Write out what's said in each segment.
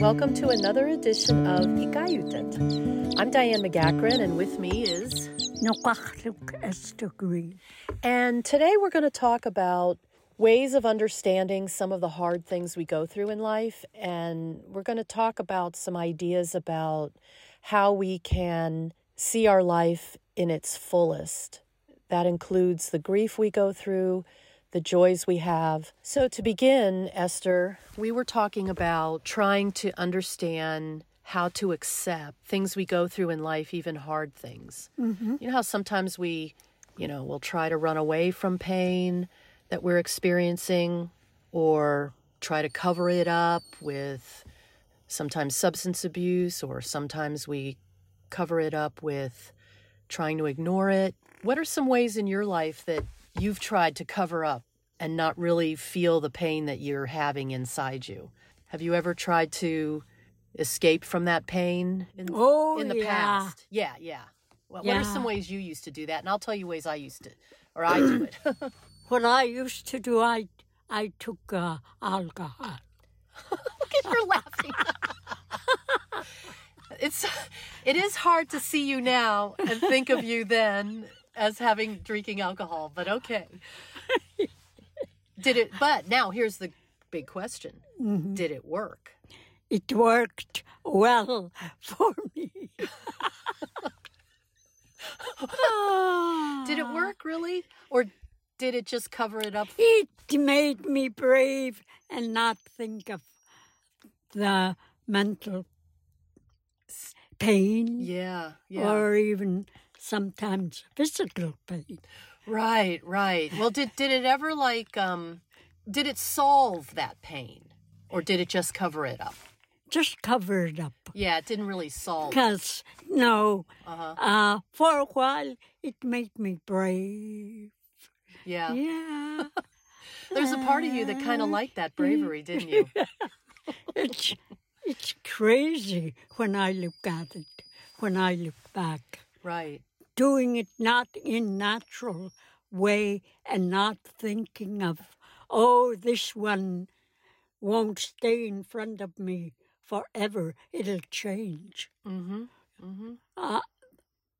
Welcome to another edition of Ikayutet. I'm Diane McEachern, and with me is Noqaqluk Esther Green. And today we're going to talk about ways of understanding some of the hard things we go through in life. And we're going to talk about some ideas about how we can see our life in its fullest. That includes the grief we go through, the joys we have. So, to begin, Esther, we were talking about trying to understand how to accept things we go through in life, even hard things. Mm-hmm. You know how sometimes we, you know, we'll try to run away from pain that we're experiencing or try to cover it up with sometimes substance abuse, or sometimes we cover it up with trying to ignore it. What are some ways in your life that you've tried to cover up and not really feel the pain that you're having inside you? Have you ever tried to escape from that pain in, Oh, in the yeah. past? Yeah, yeah. Well, What are some ways you used to do that? And I'll tell you ways I used to, or I do it. What I used to do, I I took uh, alcohol. Look at her laughing. it's it is hard to see you now and think of you then as having drinking alcohol, but okay. Did it but now here's the big question. Mm-hmm. Did it work? It worked well for me. Did it work really? Or did it just cover it up? It made me brave and not think of the mental pain Yeah, yeah. or even sometimes physical pain. Right, right. Well, did did it ever like um did it solve that pain or did it just cover it up? Just cover it up. Yeah, it didn't really solve. Because, no, Uh-huh. uh, for a while it made me brave. Yeah. Yeah. There's a part of you that kind of liked that bravery, didn't you? it's, it's crazy when I look at it, when I look back. Right. Doing it not in natural way and not thinking of, oh, this one won't stay in front of me forever. It'll change. Mm-hmm. Mm-hmm. Uh,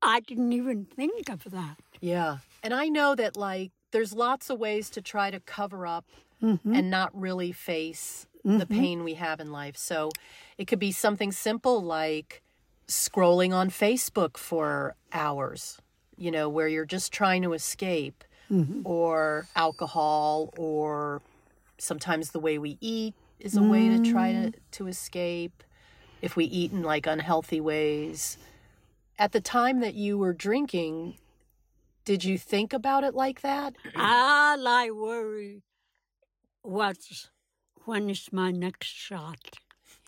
I didn't even think of that. Yeah. And I know that like there's lots of ways to try to cover up and not really face the pain we have in life. So it could be something simple like scrolling on Facebook for hours, you know, where you're just trying to escape, mm-hmm. or alcohol, or sometimes the way we eat is a way to try to, mm. to escape if we eat in like unhealthy ways. At the time that you were drinking, did you think about it like that? All I worry was when is my next shot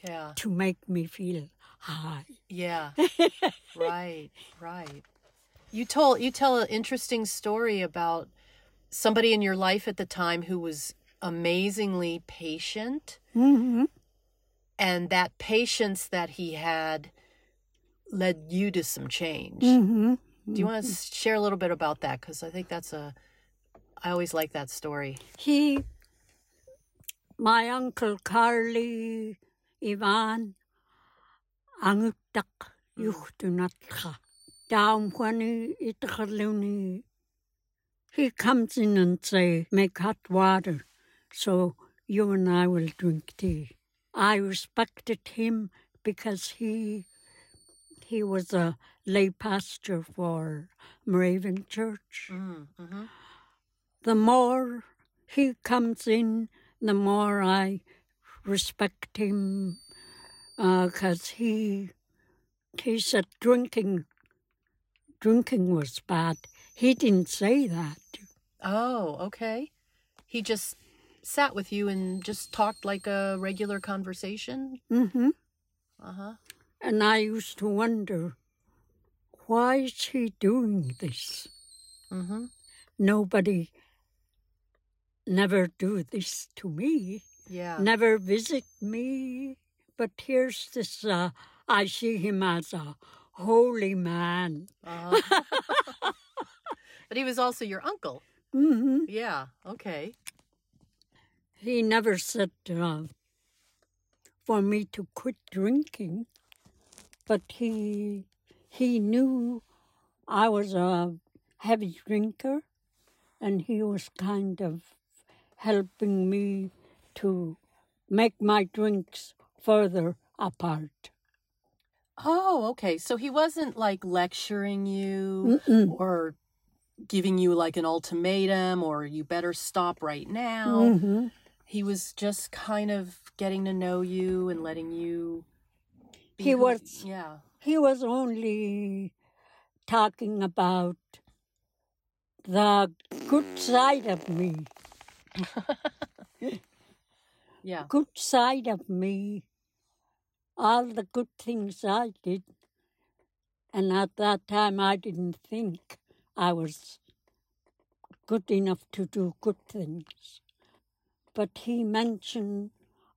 Yeah. to make me feel high. Yeah. right, right. You told you tell an interesting story about somebody in your life at the time who was amazingly patient Mm-hmm. and that patience that he had led you to some change. Mm-hmm. Do you want to share a little bit about that cuz I think that's a I always like that story. He, my uncle Carly Ivan, anguttak yuhtunatka. Down when he itakaluni, he comes in and say, make hot water so you and I will drink tea. I respected him because he he was a lay pastor for Moravian Church Mm-hmm. the more he comes in, the more I respect him because he he said drinking drinking was bad. He didn't say that. Oh, okay. He just sat with you and just talked like a regular conversation. Mm hmm Uh huh. And I used to wonder why is he doing this? Mm-hmm. Nobody never do this to me. Yeah. never visit me. But here's this uh, I see him as a holy man. Uh-huh. but he was also your uncle. Mm-hmm. Yeah. Okay. He never said, uh, for me to quit drinking, but he he knew I was a heavy drinker, and he was kind of helping me to make my drinks further apart. Oh, okay. So he wasn't like lecturing you Mm-mm. or giving you like an ultimatum or you better stop right now. Mhm. He was just kind of getting to know you and letting you. be He who- was- Yeah. He was only talking about the good side of me, Yeah. good side of me, all the good things I did. And at that time, I didn't think I was good enough to do good things. But he mentioned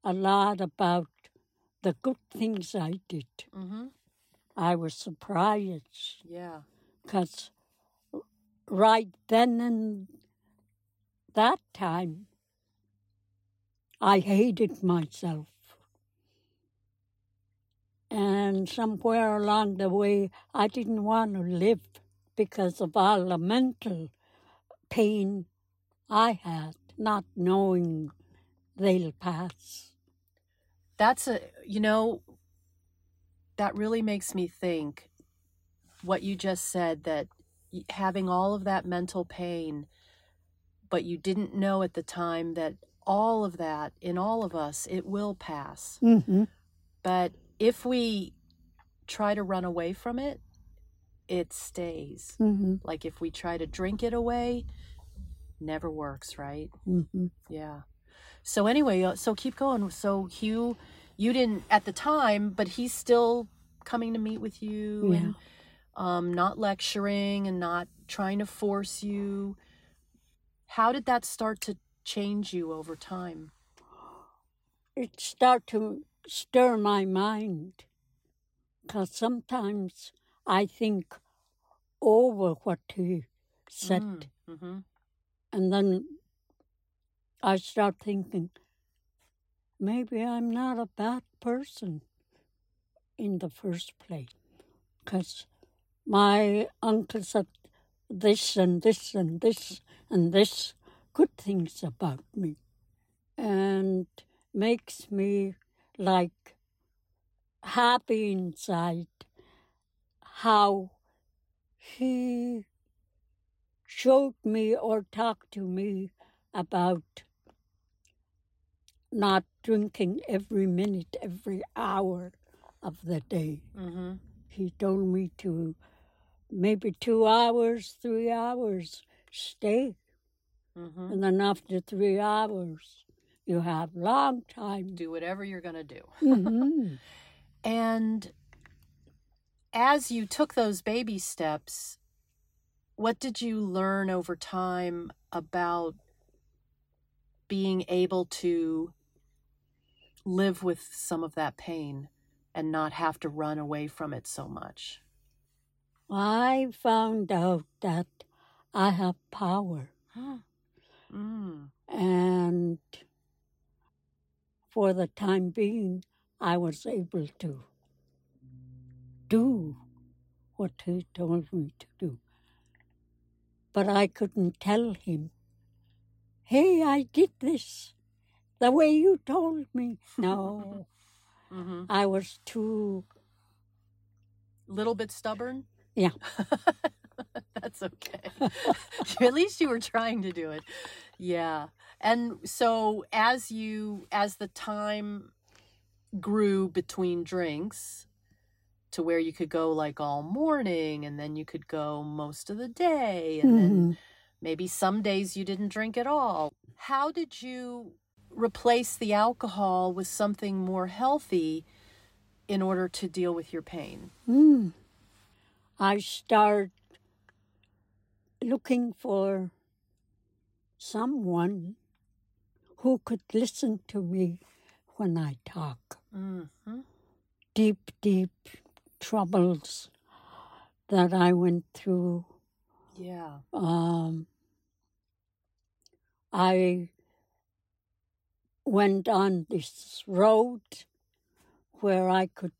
a lot about the good things I did. Mm-hmm. I was surprised Yeah. because right then and that time, I hated myself. And somewhere along the way, I didn't want to live because of all the mental pain I had, not knowing they'll pass. That's a, you know, that really makes me think what you just said that having all of that mental pain, but you didn't know at the time that all of that in all of us, it will pass. Mm-hmm. But if we try to run away from it, it stays. Mm-hmm. Like if we try to drink it away, never works, right? Mm-hmm. Yeah. So anyway, uh, so keep going. So Hugh, you didn't at the time, but he's still coming to meet with you Yeah. and um, not lecturing and not trying to force you. How did that start to change you over time? it start to stir my mind because sometimes I think over what he said, Mm, mm-hmm. and then I start thinking maybe I'm not a bad person in the first place because my uncle said this and this and this and this good things about me and makes me like happy inside how he showed me or talked to me about not drinking every minute, every hour of the day. Mm-hmm. He told me to maybe two hours, three hours stay. Mm-hmm. And then after three hours, you have long time. Do whatever you're gonna do. Mhm. And as you took those baby steps, what did you learn over time about being able to live with some of that pain and not have to run away from it so much? I found out that I have power. mm. And for the time being, I was able to do what he told me to do. But I couldn't tell him, hey, I did this the way you told me. No, hmm I was too, Little bit stubborn? Yeah. That's okay. At least you were trying to do it. Yeah. And so as you as the time grew between drinks to where you could go like all morning and then you could go most of the day and then Mhm. maybe some days you didn't drink at all. How did you replace the alcohol with something more healthy in order to deal with your pain? Mm. I start looking for someone who could listen to me when I talk. Mm-hmm. Deep, deep troubles that I went through. Yeah. Um, I went on this road where I could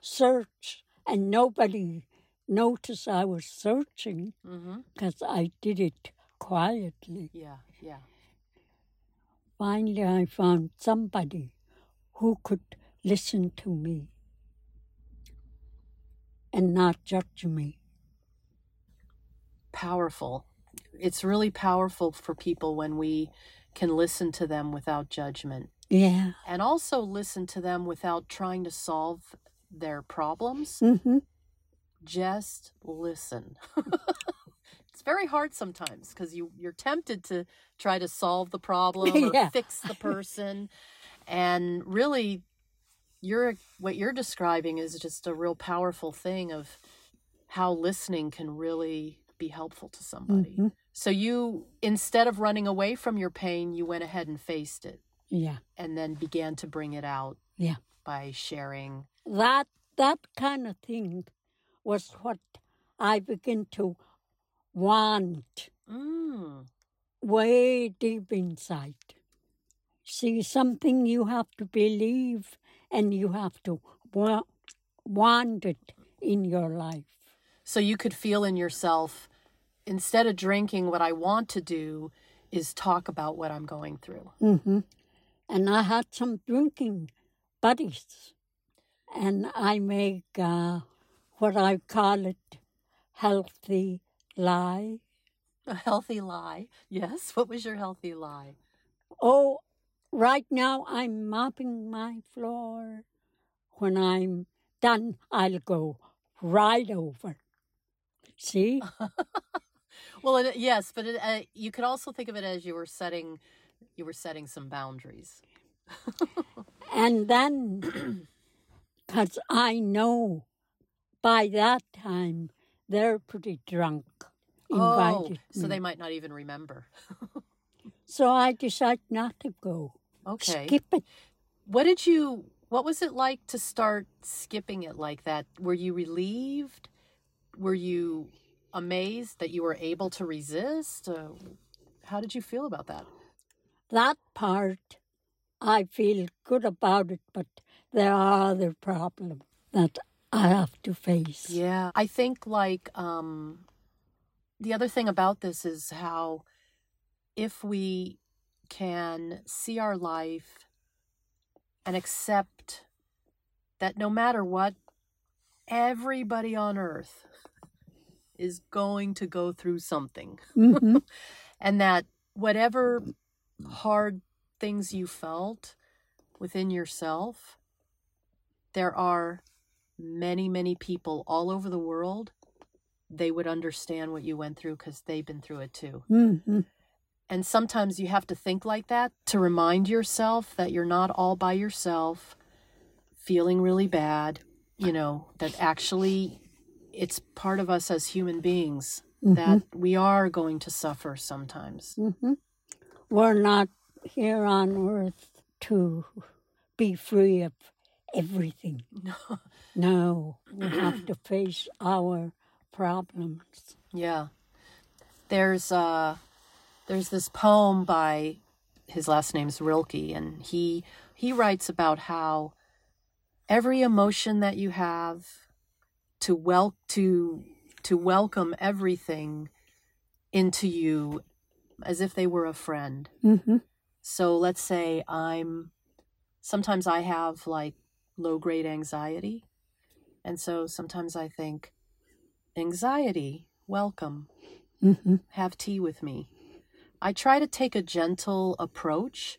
search and nobody noticed I was searching Mm-hmm. because I did it quietly. Yeah, yeah. Finally, I found somebody who could listen to me and not judge me. Powerful. It's really powerful for people when we can listen to them without judgment Yeah. and also listen to them without trying to solve their problems. Mm-hmm. Just listen. it's very hard sometimes because you, you're tempted to try to solve the problem or Yeah. fix the person. and really, you're what you're describing is just a real powerful thing of how listening can really be helpful to somebody. Mhm. So you instead of running away from your pain, you went ahead and faced it Yeah. and then began to bring it out Yeah. by sharing. That that kind of thing was what I began to want Mm. way deep inside. See, something you have to believe and you have to wa- want it in your life. So you could feel in yourself instead of drinking what I want to do is talk about what I'm going through. hmm And I had some drinking buddies, and I make uh, what I call it healthy lie. A healthy lie. Yes, what was your healthy lie? Oh, right now I'm mopping my floor. When I'm done, I'll go right over. See? Well, it, yes, but it, uh, you could also think of it as you were setting you were setting some boundaries. And then, because I know by that time they're pretty drunk, Oh, so me. they might not even remember. So I decided not to go. Okay. Skip it. What did you what was it like to start skipping it like that? Were you relieved? Were you amazed that you were able to resist? Uh, how did you feel about that? That part, I feel good about it, but there are other problems that I have to face. Yeah, I think like um the other thing about this is how if we can see our life and accept that no matter what everybody on earth is going to go through something Mhm. and that whatever hard things you felt within yourself, there are many, many people all over the world. They would understand what you went through because they've been through it too. Mhm. And sometimes you have to think like that to remind yourself that you're not all by yourself, feeling really bad, you know, that actually it's part of us as human beings that we are going to suffer sometimes. Mhm. We're not here on earth to be free of everything. No. No, we have to face our problems. Yeah. There's uh there's this poem by his last name's Rilke and he he writes about how every emotion that you have to wel- to to welcome everything into you as if they were a friend. hmm So let's say I'm sometimes I have like low grade anxiety. And so sometimes I think anxiety, welcome hmm have tea with me. I try to take a gentle approach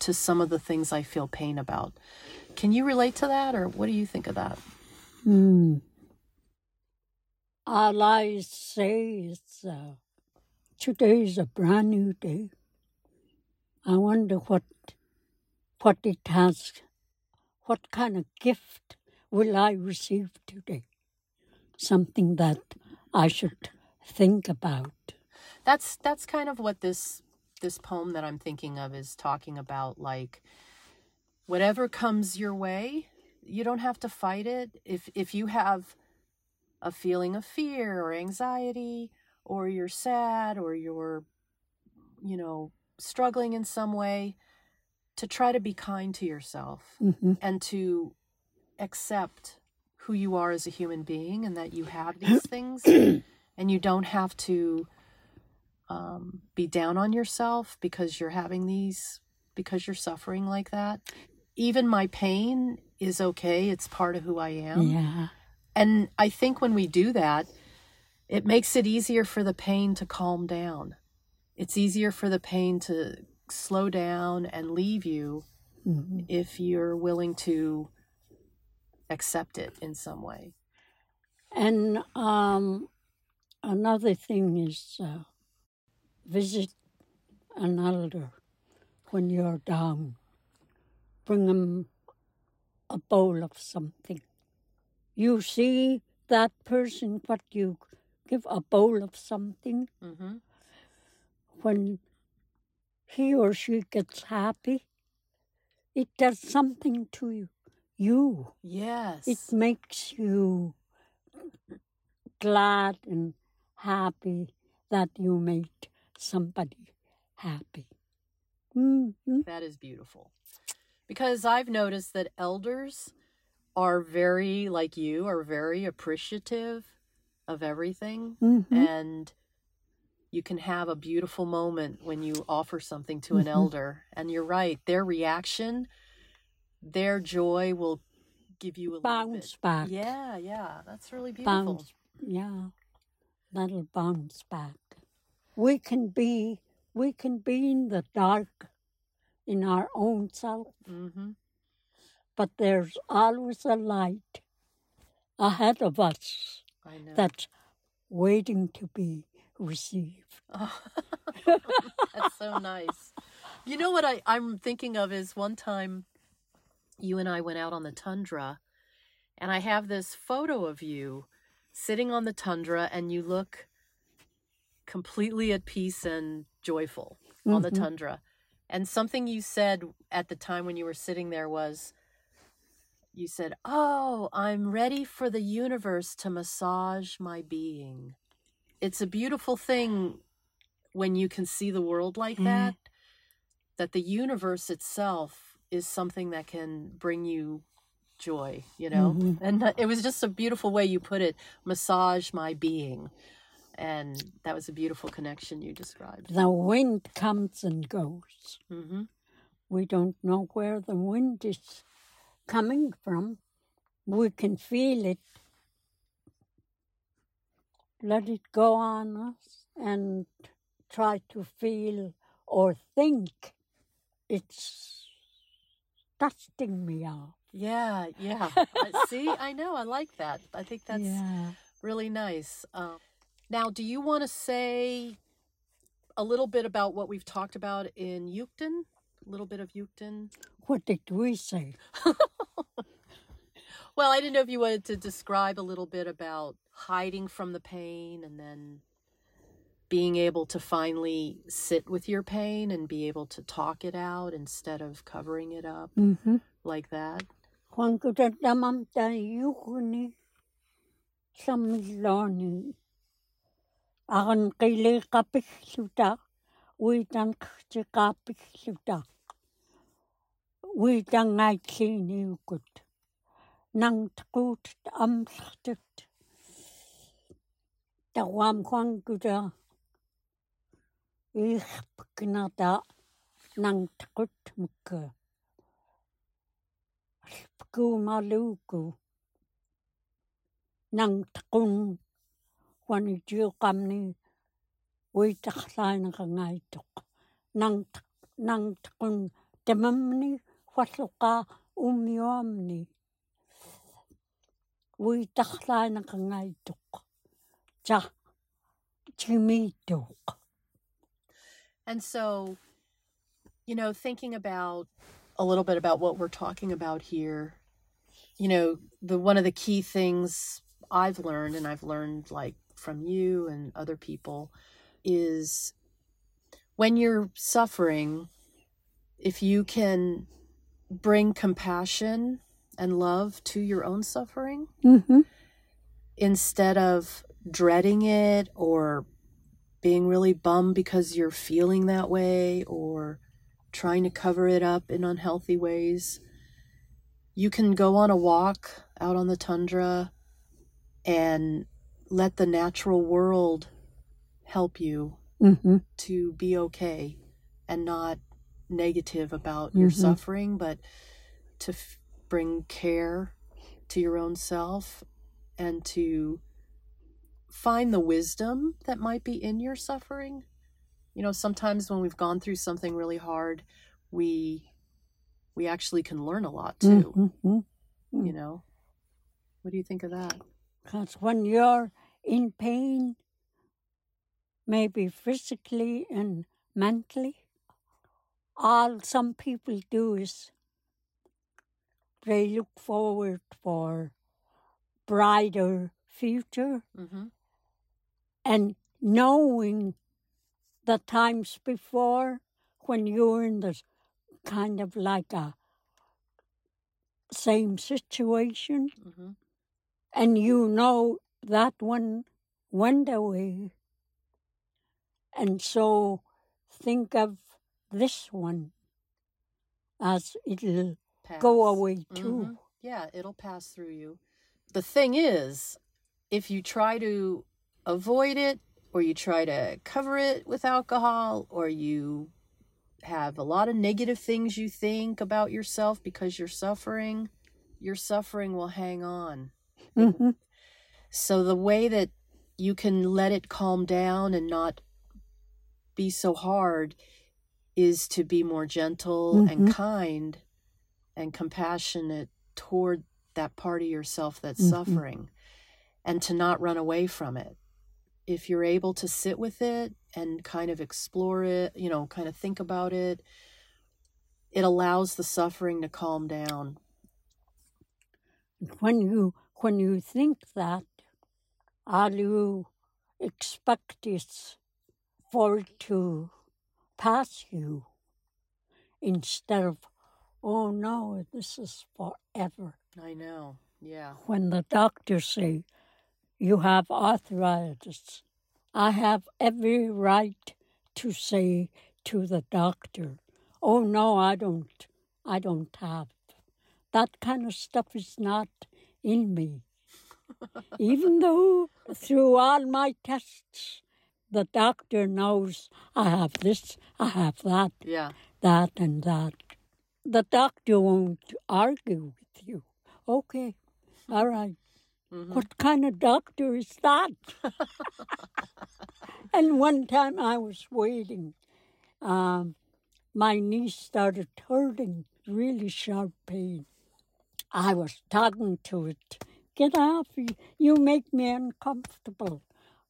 to some of the things I feel pain about. Can you relate to that, or what do you think of that? Mm. All I say is uh, today is a brand new day. I wonder what what it has, what kind of gift will I receive today? Something that I should think about. That's that's kind of what this this poem that I'm thinking of is talking about. Like, whatever comes your way, you don't have to fight it. If if you have a feeling of fear or anxiety, or you're sad, or you're, you know, struggling in some way, to try to be kind to yourself hmm and to accept who you are as a human being and that you have these things and you don't have to um, be down on yourself because you're having these because you're suffering like that. Even my pain is okay. It's part of who i am. Yeah. and i think when we do that it makes it easier for the pain to calm down. It's easier for the pain to slow down and leave you Mhm. if you're willing to accept it in some way And um, another thing is uh, visit an elder when you're down. Bring them a bowl of something. You see that person, what you give a bowl of something mm-hmm. when he or she gets happy, it does something to you. You. yes It makes you glad and happy that you made somebody happy. Mm-hmm. That is beautiful. Because I've noticed that elders are very, like you, are very appreciative of everything. Mm-hmm. And you can have a beautiful moment when you offer something to an Mhm. elder. And you're right, their reaction, their joy will give you a little Bounce back. Yeah, yeah. That's really beautiful. Bounce. Yeah. That'll bounce back. We can be we can be in the dark in our own self, Mm-hmm. but there's always a light ahead of us I know. that's waiting to be received. Oh, that's so nice. You know what I, I'm thinking of is one time you and I went out on the tundra, and I have this photo of you sitting on the tundra, and you look completely at peace and joyful on the Mhm. tundra. And something you said at the time when you were sitting there was, you said, Oh, I'm ready for the universe to massage my being. It's a beautiful thing when you can see the world like Mhm. that, that the universe itself is something that can bring you joy, you know? Mhm. And it was just a beautiful way you put it massage my being. And that was a beautiful connection you described. The wind comes and goes. hmm We don't know where the wind is coming from. We can feel it. Let it go on us and try to feel or think it's dusting me off. Yeah, yeah. I- See, I know. I like that. I think that's yeah. really nice. Um, now, do you want to say a little bit about what we've talked about in Yugtun? A little bit of Yugtun? What did we say? Well, I didn't know if you wanted to describe a little bit about hiding from the pain and then being able to finally sit with your pain and be able to talk it out instead of covering it up Mm-hmm. like that. Juan damam tayukuni samloni. Agan нангтгуутт амлэртут таруам хуангута иихпкнарта нангтгут мукка. Алпкуумалууку. Нангтгун хуанитиоқамни уитарлаанеқангаитоқ нангт нангтгун тамамни хуаллоқаа уммиуамни And so, you know, thinking about a little bit about what we're talking about here, you know, the one of the key things I've learned and I've learned like from you and other people is when you're suffering, if you can bring compassion and love to your own suffering Mm-hmm. instead of dreading it or being really bummed because you're feeling that way or trying to cover it up in unhealthy ways you can go on a walk out on the tundra and let the natural world help you Mm-hmm. to be okay and not negative about your Mhm. suffering, but to f- bring care to your own self and to find the wisdom that might be in your suffering. You know, sometimes when we've gone through something really hard, we we actually can learn a lot too, Mm-hmm. you know. What do you think of that? Because when you're in pain, maybe physically and mentally, all some people do is they look forward for brighter future Mhm. and knowing the times before when you're in the kind of like a same situation Mhm. and you know that one went away. And so think of this one as it'll go away too. Mhm. Yeah, it'll pass through you. The thing is, if you try to avoid it, or you try to cover it with alcohol, or you have a lot of negative things you think about yourself because you're suffering, your suffering will hang on. hmm So, the way that you can let it calm down and not be so hard is to be more gentle and Mhm. kind and compassionate toward that part of yourself that's Mhm. suffering and to not run away from it. If you're able to sit with it and kind of explore it, you know, kind of think about it, it allows the suffering to calm down. When you when you think that, all you expect is for it to pass you instead of, oh no, this is forever. I know. Yeah. when the doctors say you have arthritis, I have every right to say to the doctor, "Oh no, I don't. I don't have that kind of stuff is not in me." Even though through all my tests, the doctor knows I have this, I have that, Yeah. that, and that. The doctor won't argue with you. Okay, all right. Mhm. What kind of doctor is that? and one time I was waiting, um, my knee started hurting, really sharp pain. I was talking to it. Get off, you, you make me uncomfortable.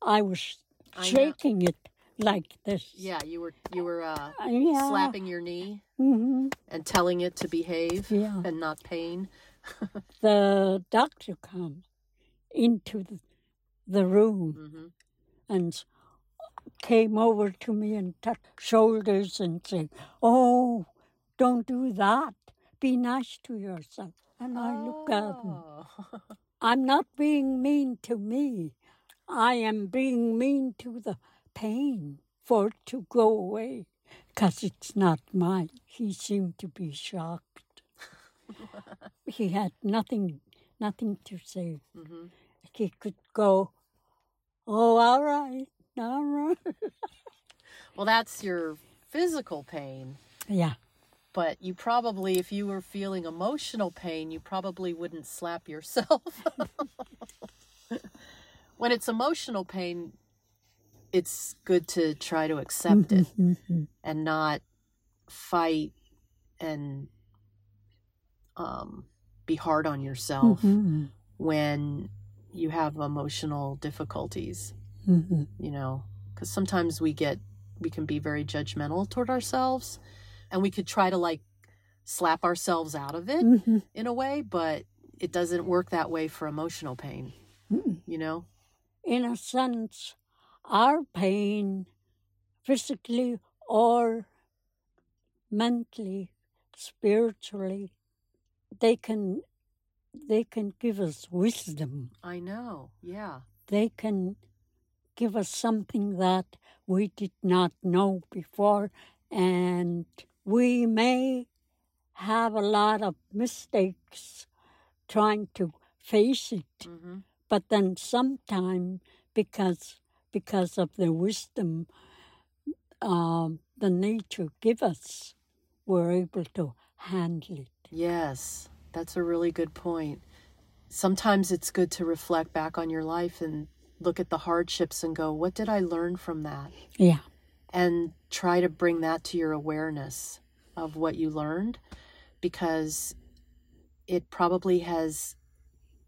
I was I shaking it like this. Yeah, you were you were uh, Uh, yeah. slapping your knee hmm and telling it to behave Yeah. and not pain. The doctor come into the, the room. hmm and came over to me and touched shoulders and said, "Oh, don't do that. Be nice to yourself." And I look at him. Oh. I'm not being mean to me. I am being mean to the pain for it to go away because it's not mine. He seemed to be shocked. he had nothing, nothing to say. Mhm. He could go, "Oh, all right, all right." Well, that's your physical pain, yeah. but you probably, if you were feeling emotional pain, you probably wouldn't slap yourself. when it's emotional pain, it's good to try to accept it Mhm. and not fight and um, be hard on yourself Mhm. when you have emotional difficulties. You know because sometimes we get we can be very judgmental toward ourselves and we could try to like slap ourselves out of it in a way but it doesn't work that way for emotional pain Mhm. you know In a sense, our pain, physically or mentally, spiritually, they can they can give us wisdom. i know yeah They can give us something that we did not know before, and we may have a lot of mistakes trying to face it. Mm-hmm. But then sometime because because of the wisdom um, the nature give us, we're able to handle it. Yes, that's a really good point. Sometimes it's good to reflect back on your life and look at the hardships and go, what did I learn from that? Yeah. And try to bring that to your awareness of what you learned because it probably has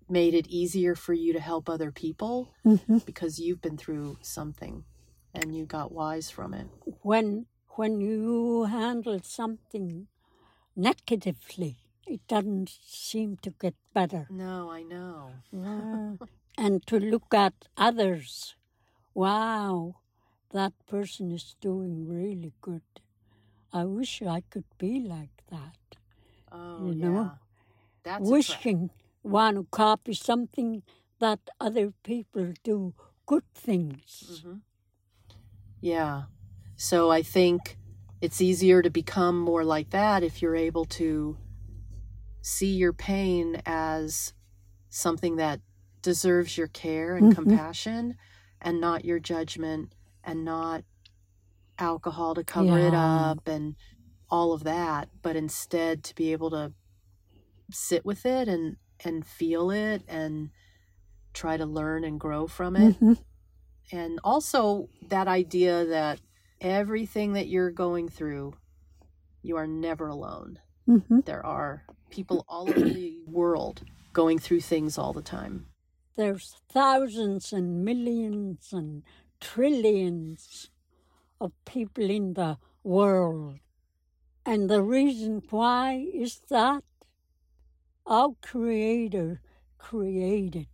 made it easier for you to help other people hmm because you've been through something and you got wise from it. When when you handle something negatively, it doesn't seem to get better. No, I know. Yeah. and to look at others, wow, that person is doing really good. I wish I could be like that. Oh, You know, yeah. That's trap. Want to copy something that other people do good things. Mhm. Yeah. So I think it's easier to become more like that if you're able to see your pain as something that deserves your care and Mhm. compassion and not your judgment and not alcohol to cover it up and all of that but instead to be able to sit with it and and feel it and try to learn and grow from it Mhm. and also that idea that everything that you're going through you are never alone Mhm. there are people all over the world going through things all the time There's thousands and millions and trillions of people in the world. And the reason why is that our Creator created.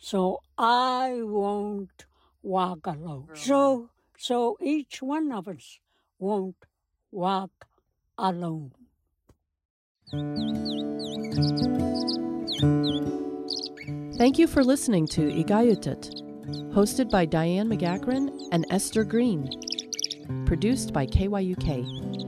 So I won't walk alone. So so each one of us won't walk alone. Thank you for listening to Igayutit, hosted by Diane McEachern and Esther Green, produced by KYUK.